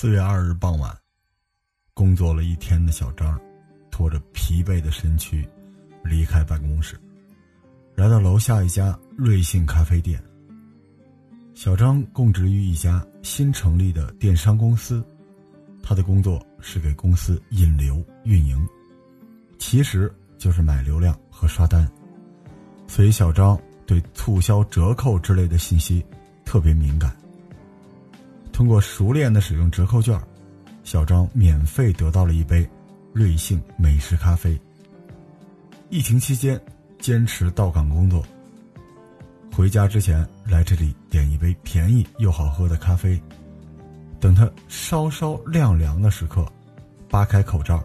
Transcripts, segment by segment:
四月二日傍晚，工作了一天的小张，拖着疲惫的身躯离开办公室，来到楼下一家瑞幸咖啡店。小张供职于一家新成立的电商公司，他的工作是给公司引流运营，其实就是买流量和刷单。所以小张对促销折扣之类的信息特别敏感。通过熟练的使用折扣券，小张免费得到了一杯瑞幸美式咖啡。疫情期间，坚持到岗工作。回家之前来这里点一杯便宜又好喝的咖啡，等它稍稍晾凉的时刻，扒开口罩，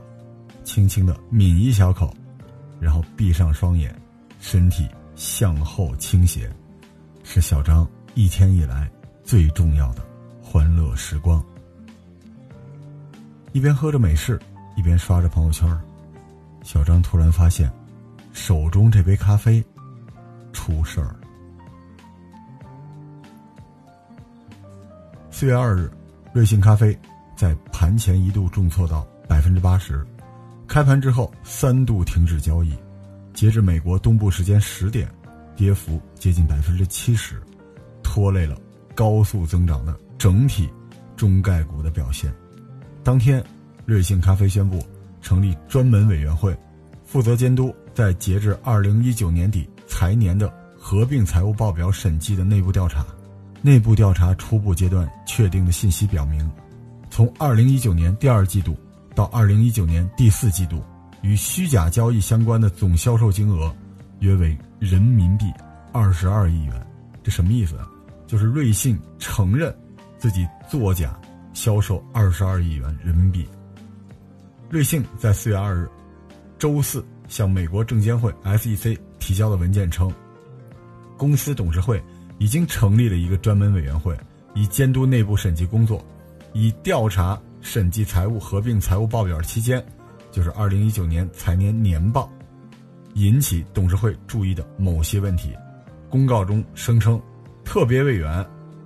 轻轻的抿一小口，然后闭上双眼，身体向后倾斜，是小张一天以来最重要的。欢乐时光，一边喝着美式，一边刷着朋友圈。小张突然发现，手中这杯咖啡出事儿。四月二日，瑞幸咖啡在盘前一度重挫到百分之八十，开盘之后三度停止交易，截至美国东部时间十点，跌幅接近百分之七十，拖累了高速增长的。整体中概股的表现。当天，瑞幸咖啡宣布成立专门委员会，负责监督在截至二零一九年底财年的合并财务报表审计的内部调查。内部调查初步阶段确定的信息表明，从二零一九年第二季度到二零一九年第四季度，与虚假交易相关的总销售金额约为人民币二十二亿元。这什么意思？就是瑞幸承认。自己作假销售二十二亿元人民币。瑞幸在四月二日周四向美国证监会 SEC 提交的文件称，公司董事会已经成立了一个专门委员会，以监督内部审计工作，以调查审计财务合并财务报表期间，就是二零一九年财年年报引起董事会注意的某些问题。公告中声称，特别委员。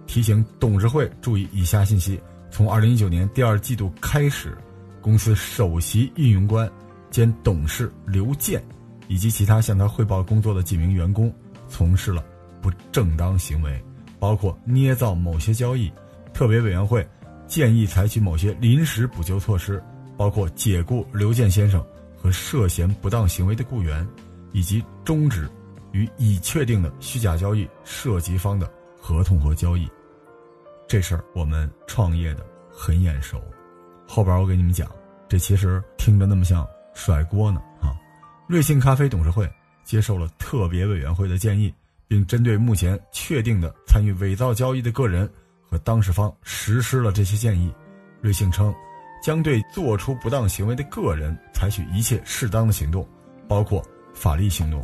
提醒董事会注意以下信息：从二零一九年第二季度开始，公司首席运营官兼董事刘健以及其他向他汇报工作的几名员工从事了不正当行为，包括捏造某些交易。特别委员会建议采取某些临时补救措施，包括解雇刘健先生和涉嫌不当行为的雇员，以及终止与已确定的虚假交易涉及方的合同和交易。这事儿我们创业的很眼熟，后边我给你们讲，这其实听着那么像甩锅呢啊！瑞幸咖啡董事会接受了特别委员会的建议，并针对目前确定的参与伪造交易的个人和当事方实施了这些建议。瑞幸称，将对做出不当行为的个人采取一切适当的行动，包括法律行动。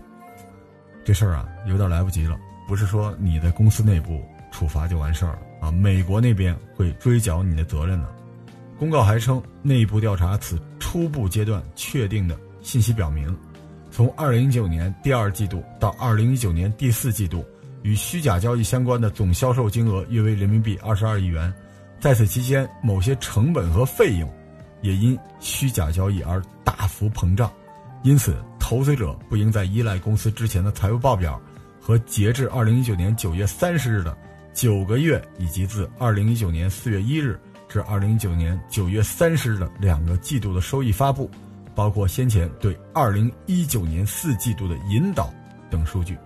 这事儿啊，有点来不及了，不是说你的公司内部处罚就完事儿了。啊，美国那边会追缴你的责任的。公告还称，内部调查此初步阶段确定的信息表明，从二零一九年第二季度到二零一九年第四季度，与虚假交易相关的总销售金额约为人民币二十二亿元。在此期间，某些成本和费用也因虚假交易而大幅膨胀。因此，投资者不应再依赖公司之前的财务报表和截至二零一九年九月三十日的。九个月以及自二零一九年四月一日至二零一九年九月三十日的两个季度的收益发布，包括先前对二零一九年四季度的引导等数据，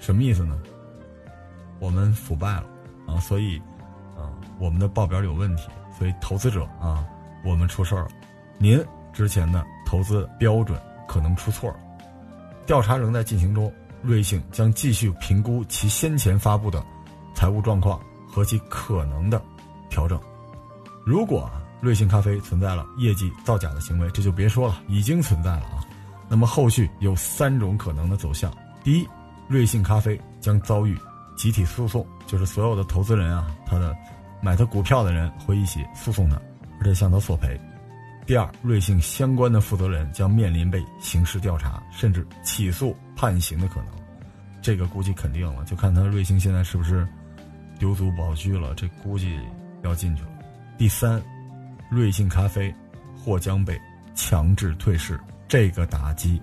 什么意思呢？我们腐败了啊，所以啊，我们的报表有问题，所以投资者啊，我们出事儿了，您之前的投资标准可能出错了，调查仍在进行中，瑞幸将继续评估其先前发布的。财务状况和其可能的调整。如果瑞幸咖啡存在了业绩造假的行为，这就别说了，已经存在了啊。那么后续有三种可能的走向：第一，瑞幸咖啡将遭遇集体诉讼，就是所有的投资人啊，他的买他股票的人会一起诉讼他，而且向他索赔；第二，瑞幸相关的负责人将面临被刑事调查甚至起诉判刑的可能。这个估计肯定了，就看他瑞幸现在是不是丢卒保车了，这估计要进去了。第三，瑞幸咖啡或将被强制退市，这个打击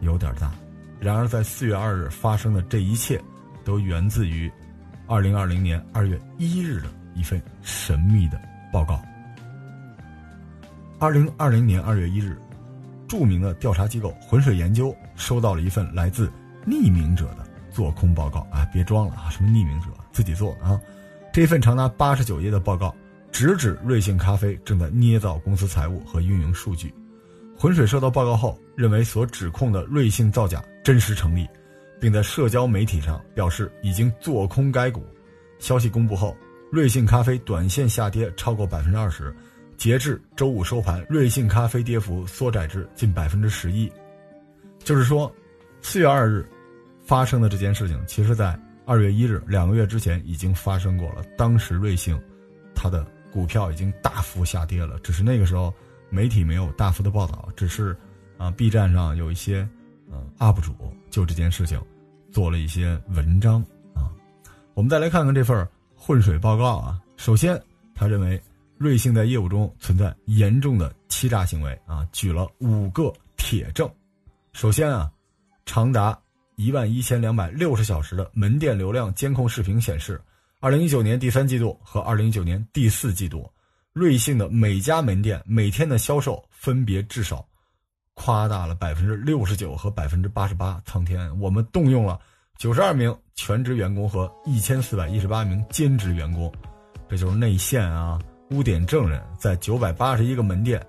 有点大。然而，在四月二日发生的这一切，都源自于二零二零年二月一日的一份神秘的报告。二零二零年二月一日。著名的调查机构浑水研究收到了一份来自匿名者的做空报告啊，别装了啊，什么匿名者自己做啊？这份长达八十九页的报告直指瑞幸咖啡正在捏造公司财务和运营数据。浑水收到报告后，认为所指控的瑞幸造假真实成立，并在社交媒体上表示已经做空该股。消息公布后，瑞幸咖啡短线下跌超过百分之二十。截至周五收盘，瑞幸咖啡跌幅缩窄至近百分之十一。就是说，四月二日发生的这件事情，其实在二月一日两个月之前已经发生过了。当时瑞幸它的股票已经大幅下跌了，只是那个时候媒体没有大幅的报道，只是啊，B 站上有一些嗯 UP 主就这件事情做了一些文章啊。我们再来看看这份浑水报告啊，首先他认为。瑞幸在业务中存在严重的欺诈行为啊，举了五个铁证。首先啊，长达一万一千两百六十小时的门店流量监控视频显示，二零一九年第三季度和二零一九年第四季度，瑞幸的每家门店每天的销售分别至少夸大了百分之六十九和百分之八十八。苍天，我们动用了九十二名全职员工和一千四百一十八名兼职员工，这就是内线啊。污点证人在九百八十一个门店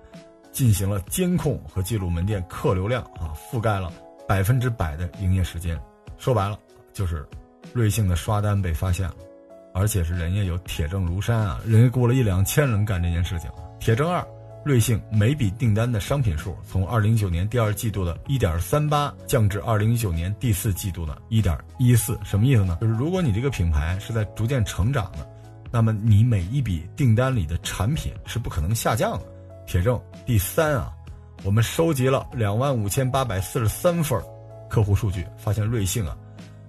进行了监控和记录门店客流量啊，覆盖了百分之百的营业时间。说白了，就是瑞幸的刷单被发现了，而且是人家有铁证如山啊，人家雇了一两千人干这件事情。铁证二，瑞幸每笔订单的商品数从二零一九年第二季度的一点三八降至二零一九年第四季度的一点一四，什么意思呢？就是如果你这个品牌是在逐渐成长的。那么你每一笔订单里的产品是不可能下降的。铁证第三啊，我们收集了两万五千八百四十三份客户数据，发现瑞幸啊，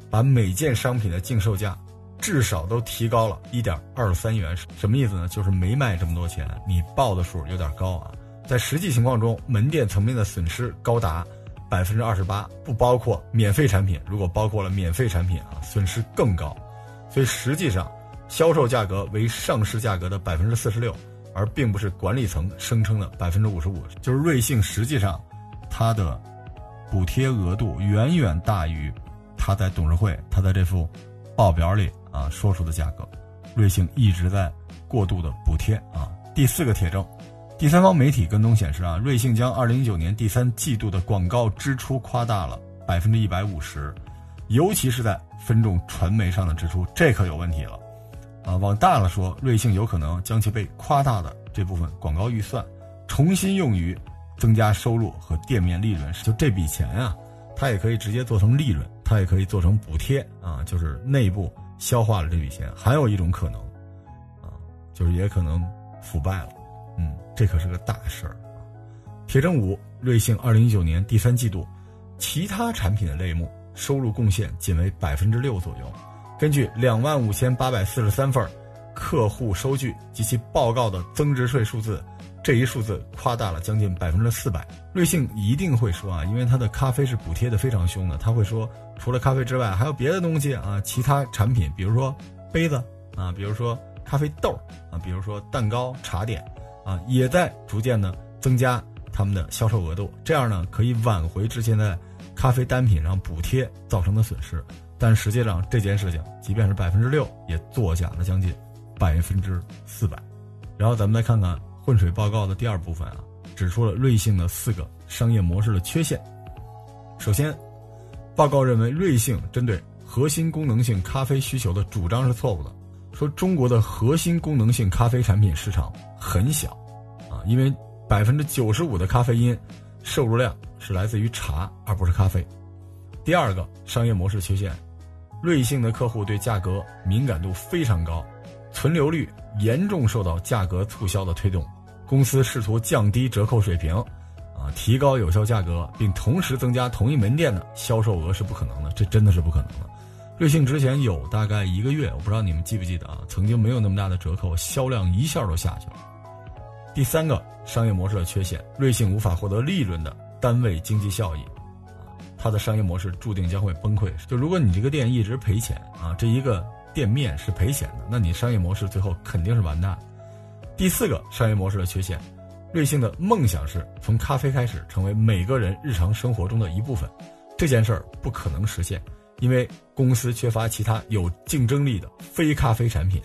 把每件商品的净售价至少都提高了一点二三元。什么意思呢？就是没卖这么多钱，你报的数有点高啊。在实际情况中，门店层面的损失高达百分之二十八，不包括免费产品。如果包括了免费产品啊，损失更高。所以实际上。销售价格为上市价格的百分之四十六，而并不是管理层声称的百分之五十五。就是瑞幸实际上，它的补贴额度远远大于它在董事会、它在这副报表里啊说出的价格。瑞幸一直在过度的补贴啊。第四个铁证，第三方媒体跟踪显示啊，瑞幸将二零一九年第三季度的广告支出夸大了百分之一百五十，尤其是在分众传媒上的支出，这可有问题了。啊，往大了说，瑞幸有可能将其被夸大的这部分广告预算重新用于增加收入和店面利润。就这笔钱啊，它也可以直接做成利润，它也可以做成补贴啊，就是内部消化了这笔钱。还有一种可能，啊，就是也可能腐败了。嗯，这可是个大事儿。铁证五，瑞幸二零一九年第三季度其他产品的类目收入贡献仅为百分之六左右。根据两万五千八百四十三份客户收据及其报告的增值税数字，这一数字夸大了将近百分之四百。瑞幸一定会说啊，因为它的咖啡是补贴的非常凶的，他会说除了咖啡之外，还有别的东西啊，其他产品，比如说杯子啊，比如说咖啡豆啊，比如说蛋糕、茶点啊，也在逐渐的增加他们的销售额度，这样呢可以挽回之前的咖啡单品上补贴造成的损失。但实际上这件事情，即便是百分之六，也作假了将近百分之四百。然后咱们再看看混水报告的第二部分啊，指出了瑞幸的四个商业模式的缺陷。首先，报告认为瑞幸针对核心功能性咖啡需求的主张是错误的，说中国的核心功能性咖啡产品市场很小，啊，因为百分之九十五的咖啡因摄入量是来自于茶而不是咖啡。第二个商业模式缺陷。瑞幸的客户对价格敏感度非常高，存留率严重受到价格促销的推动。公司试图降低折扣水平，啊，提高有效价格，并同时增加同一门店的销售额是不可能的，这真的是不可能的。瑞幸之前有大概一个月，我不知道你们记不记得啊，曾经没有那么大的折扣，销量一下都下去了。第三个商业模式的缺陷，瑞幸无法获得利润的单位经济效益，它的商业模式注定将会崩溃。就如果你这个店一直赔钱啊，这一个店面是赔钱的，那你商业模式最后肯定是完蛋。第四个商业模式的缺陷，瑞幸的梦想是从咖啡开始成为每个人日常生活中的一部分，这件事儿不可能实现。因为公司缺乏其他有竞争力的非咖啡产品，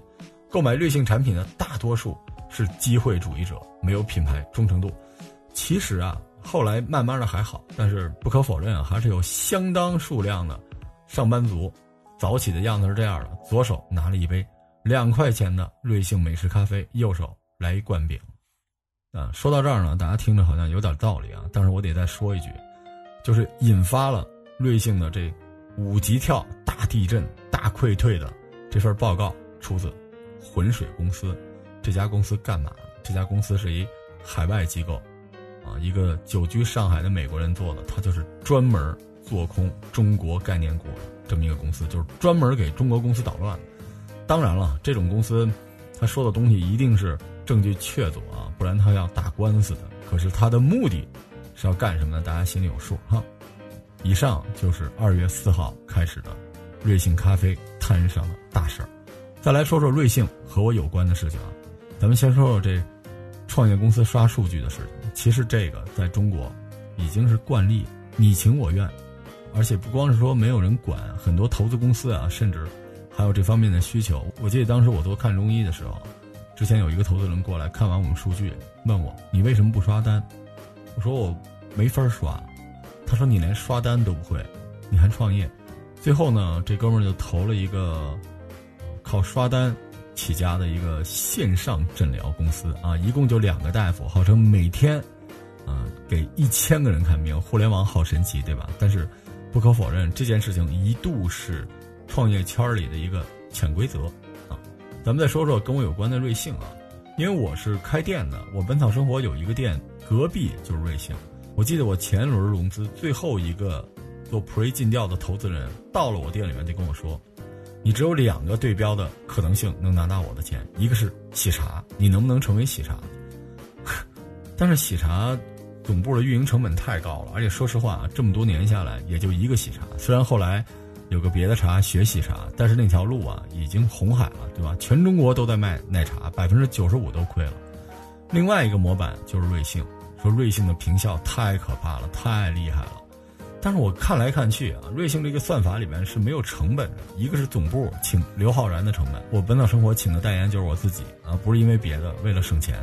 购买瑞幸产品的大多数是机会主义者，没有品牌忠诚度。其实啊，后来慢慢的还好，但是不可否认啊，还是有相当数量的上班族早起的样子是这样的：左手拿了一杯两块钱的瑞幸美式咖啡，右手来一罐饼。啊，说到这儿呢，大家听着好像有点道理啊，但是我得再说一句，就是引发了瑞幸的这。五级跳、大地震、大溃退的这份报告出自浑水公司。这家公司干嘛？这家公司是一海外机构，啊，一个久居上海的美国人做的。他就是专门做空中国概念股这么一个公司，就是专门给中国公司捣乱。当然了，这种公司他说的东西一定是证据确凿啊，不然他要打官司的。可是他的目的是要干什么呢？大家心里有数哈。以上就是二月四号开始的瑞幸咖啡摊上的大事儿。再来说说瑞幸和我有关的事情啊，咱们先说说这创业公司刷数据的事情。其实这个在中国已经是惯例，你情我愿，而且不光是说没有人管，很多投资公司啊，甚至还有这方面的需求。我记得当时我做看中医的时候，之前有一个投资人过来看完我们数据，问我你为什么不刷单？我说我没法刷。他说：“你连刷单都不会，你还创业？”最后呢，这哥们就投了一个靠刷单起家的一个线上诊疗公司啊，一共就两个大夫，号称每天啊给一千个人看病。互联网好神奇，对吧？但是不可否认，这件事情一度是创业圈里的一个潜规则啊。咱们再说说跟我有关的瑞幸啊，因为我是开店的，我本草生活有一个店，隔壁就是瑞幸。我记得我前轮融资最后一个做 Pre 尽调的投资人到了我店里面就跟我说：“你只有两个对标的可能性能拿到我的钱，一个是喜茶，你能不能成为喜茶？” 但是喜茶总部的运营成本太高了，而且说实话，这么多年下来也就一个喜茶。虽然后来有个别的茶学喜茶，但是那条路啊已经红海了，对吧？全中国都在卖奶茶，百分之九十五都亏了。另外一个模板就是瑞幸。说瑞幸的平效太可怕了，太厉害了。但是我看来看去啊，瑞幸这个算法里面是没有成本的。一个是总部请刘昊然的成本，我本草生活请的代言就是我自己啊，不是因为别的，为了省钱。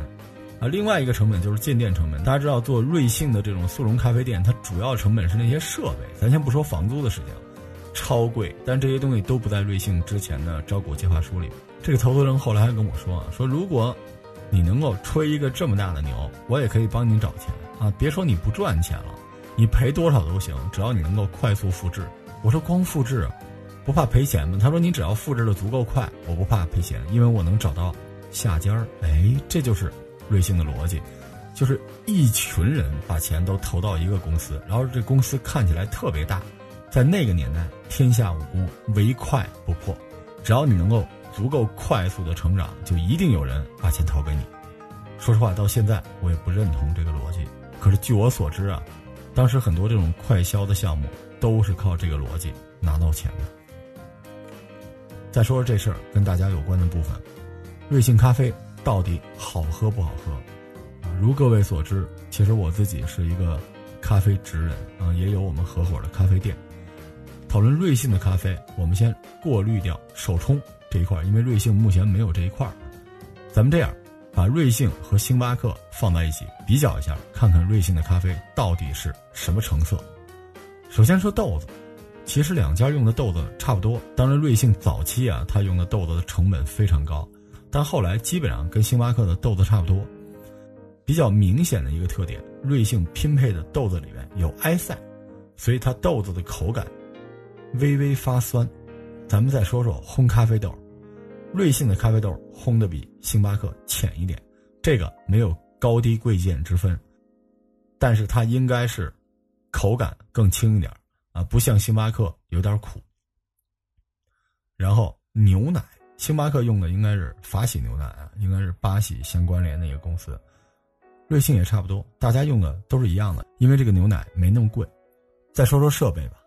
啊，另外一个成本就是进店成本。大家知道做瑞幸的这种速溶咖啡店，它主要成本是那些设备，咱先不说房租的事情，超贵。但这些东西都不在瑞幸之前的招股计划书里。这个投资人后来还跟我说啊，说如果。你能够吹一个这么大的牛，我也可以帮你找钱啊！别说你不赚钱了，你赔多少都行，只要你能够快速复制。我说光复制，不怕赔钱吗？他说你只要复制的足够快，我不怕赔钱，因为我能找到下家儿。哎，这就是瑞幸的逻辑，就是一群人把钱都投到一个公司，然后这公司看起来特别大，在那个年代，天下武功唯快不破，只要你能够。足够快速的成长，就一定有人把钱投给你。说实话，到现在我也不认同这个逻辑。可是据我所知啊，当时很多这种快销的项目都是靠这个逻辑拿到钱的。再说说这事儿跟大家有关的部分，瑞幸咖啡到底好喝不好喝？如各位所知，其实我自己是一个咖啡职人啊，也有我们合伙的咖啡店。讨论瑞幸的咖啡，我们先过滤掉手冲。这一块，因为瑞幸目前没有这一块，咱们这样，把瑞幸和星巴克放在一起比较一下，看看瑞幸的咖啡到底是什么成色。首先说豆子，其实两家用的豆子差不多。当然，瑞幸早期啊，它用的豆子的成本非常高，但后来基本上跟星巴克的豆子差不多。比较明显的一个特点，瑞幸拼配的豆子里面有埃塞，所以它豆子的口感微微发酸。咱们再说说烘咖啡豆。瑞幸的咖啡豆烘的比星巴克浅一点，这个没有高低贵贱之分，但是它应该是口感更轻一点啊，不像星巴克有点苦。然后牛奶，星巴克用的应该是法喜牛奶啊，应该是巴西相关联的一个公司。瑞幸也差不多，大家用的都是一样的，因为这个牛奶没那么贵。再说说设备吧，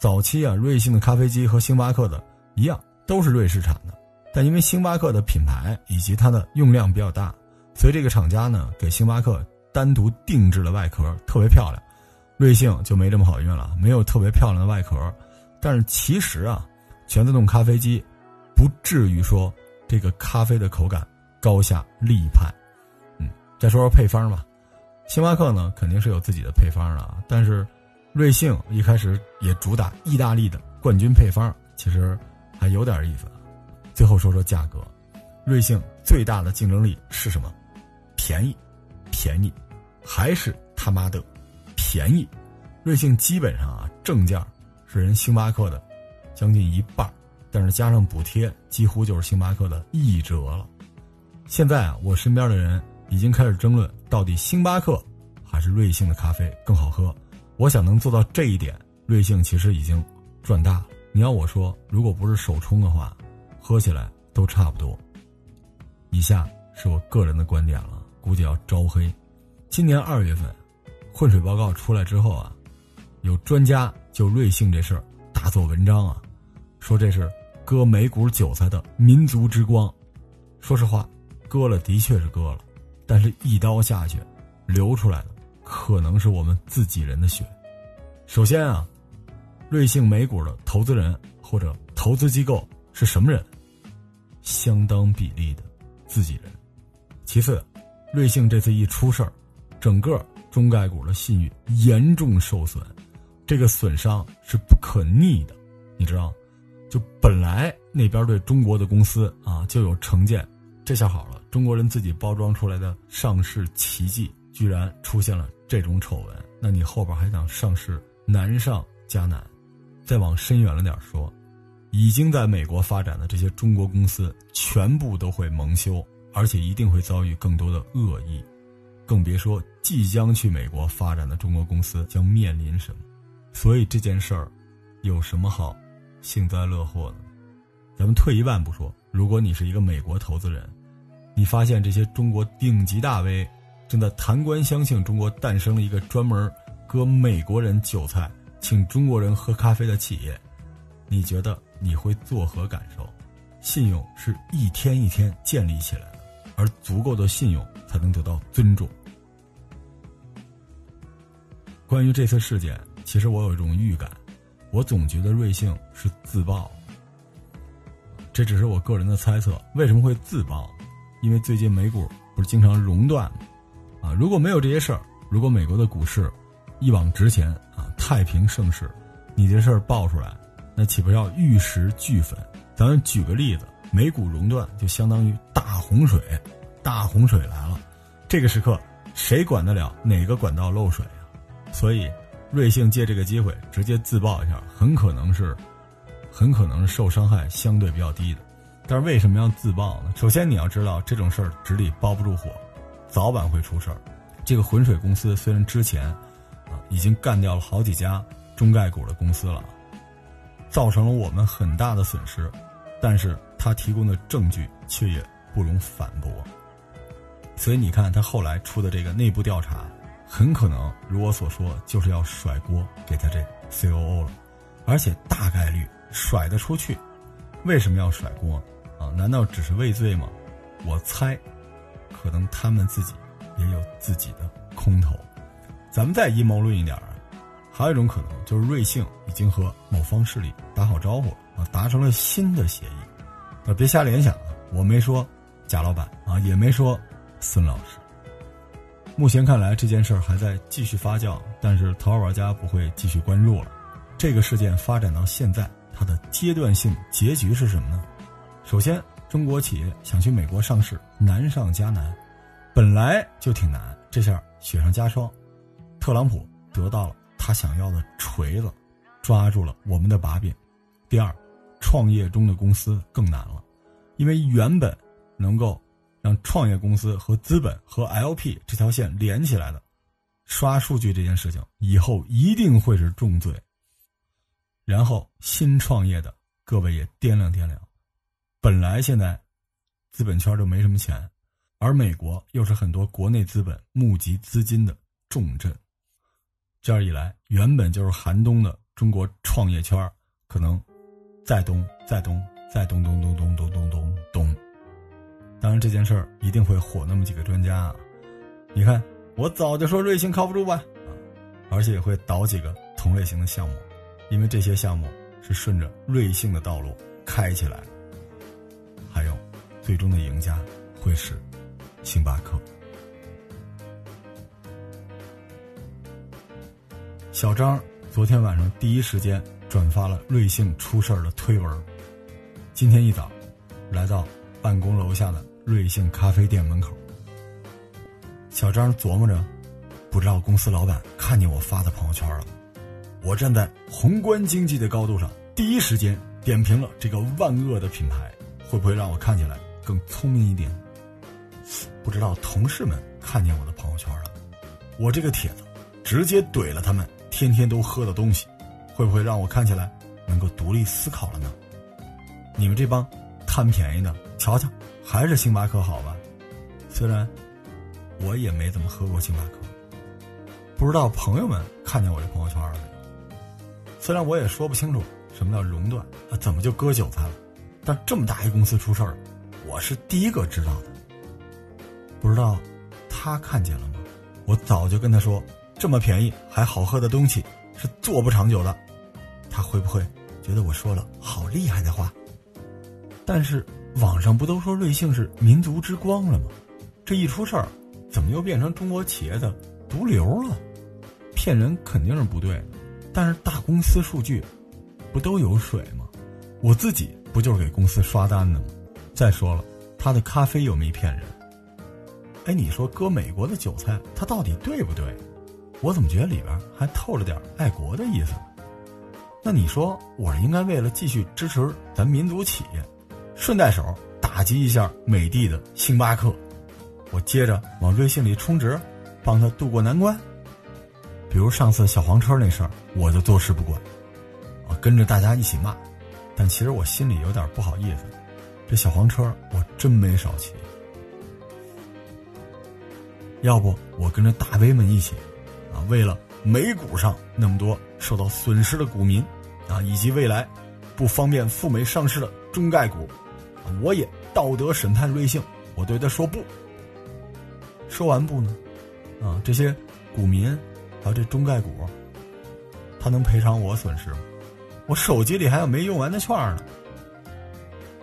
早期啊，瑞幸的咖啡机和星巴克的一样，都是瑞士产的，但因为星巴克的品牌以及它的用量比较大，所以这个厂家呢给星巴克单独定制了外壳，特别漂亮。瑞幸就没这么好运了，没有特别漂亮的外壳，但是其实啊，全自动咖啡机不至于说这个咖啡的口感高下立判。嗯再说说配方吧，星巴克呢肯定是有自己的配方的啊，但是瑞幸一开始也主打意大利的冠军配方，其实还有点意思。最后说说价格，瑞幸最大的竞争力是什么？便宜，便宜，还是他妈的便宜。瑞幸基本上啊正价是人星巴克的将近一半，但是加上补贴，几乎就是星巴克的一折了。现在啊，我身边的人。已经开始争论，到底星巴克还是瑞幸的咖啡更好喝？我想能做到这一点，瑞幸其实已经赚大了。你要我说，如果不是首冲的话，喝起来都差不多。以下是我个人的观点了，估计要招黑。今年二月份，混水报告出来之后啊，有专家就瑞幸这事儿大做文章啊，说这是割美股韭菜的民族之光。说实话，割了的确是割了。但是，一刀下去，流出来的可能是我们自己人的血。首先啊，瑞幸美股的投资人或者投资机构是什么人？相当比例的自己人。其次，瑞幸这次一出事儿，整个中概股的信誉严重受损，这个损伤是不可逆的。你知道，就本来那边对中国的公司啊就有成见，这下好了。中国人自己包装出来的上市奇迹，居然出现了这种丑闻，那你后边还想上市，难上加难。再往深远了点说，已经在美国发展的这些中国公司，全部都会蒙羞，而且一定会遭遇更多的恶意，更别说即将去美国发展的中国公司将面临什么。所以这件事儿，有什么好幸灾乐祸的？咱们退一万步说，如果你是一个美国投资人。你发现这些中国顶级大 V 正在谈官相庆，中国诞生了一个专门割美国人韭菜、请中国人喝咖啡的企业，你觉得你会作何感受？信用是一天一天建立起来的，而足够的信用才能得到尊重。关于这次事件，其实我有一种预感，我总觉得瑞幸是自爆，这只是我个人的猜测。为什么会自爆？因为最近美股不是经常熔断吗？啊，如果没有这些事儿，如果美国的股市一往直前啊，太平盛世，你这事儿爆出来，那岂不是要玉石俱焚？咱们举个例子，美股熔断就相当于大洪水，大洪水来了，这个时刻谁管得了哪个管道漏水啊？所以，瑞幸借这个机会直接自爆一下，很可能是，很可能是受伤害相对比较低的。但是为什么要自爆呢？首先你要知道，这种事儿纸里包不住火，早晚会出事儿。这个浑水公司虽然之前啊已经干掉了好几家中概股的公司了，造成了我们很大的损失，但是他提供的证据却也不容反驳。所以你看他后来出的这个内部调查，很可能如我所说，就是要甩锅给他这 C.O.O 了，而且大概率甩得出去。为什么要甩锅？啊，难道只是畏罪吗？我猜，可能他们自己也有自己的空头。咱们再阴谋论一点，还有一种可能就是瑞幸已经和某方势力打好招呼了啊，达成了新的协议。啊，别瞎联想啊，我没说贾老板啊，也没说孙老师。目前看来这件事儿还在继续发酵，但是头号玩家不会继续关注了。这个事件发展到现在，它的阶段性结局是什么呢？首先，中国企业想去美国上市难上加难，本来就挺难，这下雪上加霜。特朗普得到了他想要的锤子，抓住了我们的把柄。第二，创业中的公司更难了，因为原本能够让创业公司和资本和 LP 这条线连起来的，刷数据这件事情以后一定会是重罪。然后，新创业的各位也掂量掂量，本来现在资本圈就没什么钱，而美国又是很多国内资本募集资金的重镇，这样一来原本就是寒冬的中国创业圈可能再冬再冬再冬冬冬冬冬冬冬。冬冬当然这件事一定会火那么几个专家啊。你看我早就说瑞幸靠不住吧。而且也会倒几个同类型的项目因为这些项目是顺着瑞幸的道路开起来。还有最终的赢家会是星巴克。小张昨天晚上第一时间转发了瑞幸出事儿的推文，今天一早来到办公楼下的。瑞幸咖啡店门口，小张琢磨着，不知道公司老板看见我发的朋友圈了。我站在宏观经济的高度上，第一时间点评了这个万恶的品牌，会不会让我看起来更聪明一点？不知道同事们看见我的朋友圈了，我这个帖子直接怼了他们天天都喝的东西，会不会让我看起来能够独立思考了呢？你们这帮贪便宜的，瞧瞧。还是星巴克好吧，虽然我也没怎么喝过星巴克。不知道朋友们看见我这朋友圈了没有？虽然我也说不清楚什么叫熔断，怎么就割韭菜了？但这么大一公司出事儿，我是第一个知道的。不知道他看见了吗？我早就跟他说，这么便宜还好喝的东西是做不长久的。他会不会觉得我说了好厉害的话？但是。网上不都说瑞幸是民族之光了吗？这一出事儿，怎么又变成中国企业的毒瘤了？骗人肯定是不对，但是大公司数据不都有水吗？我自己不就是给公司刷单的吗？再说了，他的咖啡又没骗人。哎，你说割美国的韭菜，他到底对不对？我怎么觉得里边还透着点爱国的意思？那你说，我是应该为了继续支持咱民族企业？顺带手打击一下美的的星巴克，我接着往瑞幸里充值，帮他渡过难关。比如上次小黄车那事儿，我就坐视不管，我跟着大家一起骂。但其实我心里有点不好意思，这小黄车我真没少骑。要不我跟着大 V 们一起，为了美股上那么多受到损失的股民，啊，以及未来不方便赴美上市的中概股。我也道德审判瑞幸，我对他说不。说完不呢？啊，这些股民还有这中概股，他能赔偿我损失吗？我手机里还有没用完的券呢，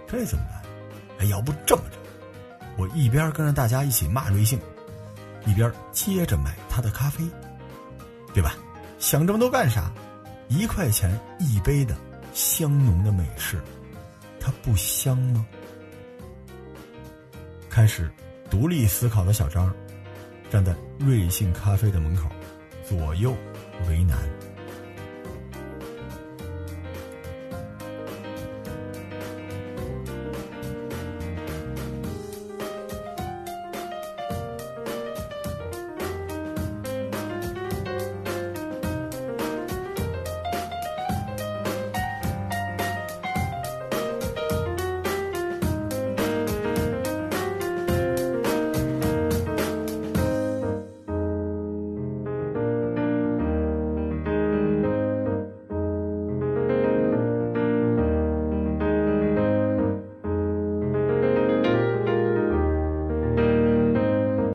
这怎么办？哎，要不这么着，我一边跟着大家一起骂瑞幸，一边接着买他的咖啡，对吧？想这么多干啥？一块钱一杯的香浓的美式。它不香吗？开始独立思考的小张，站在瑞幸咖啡的门口，左右为难。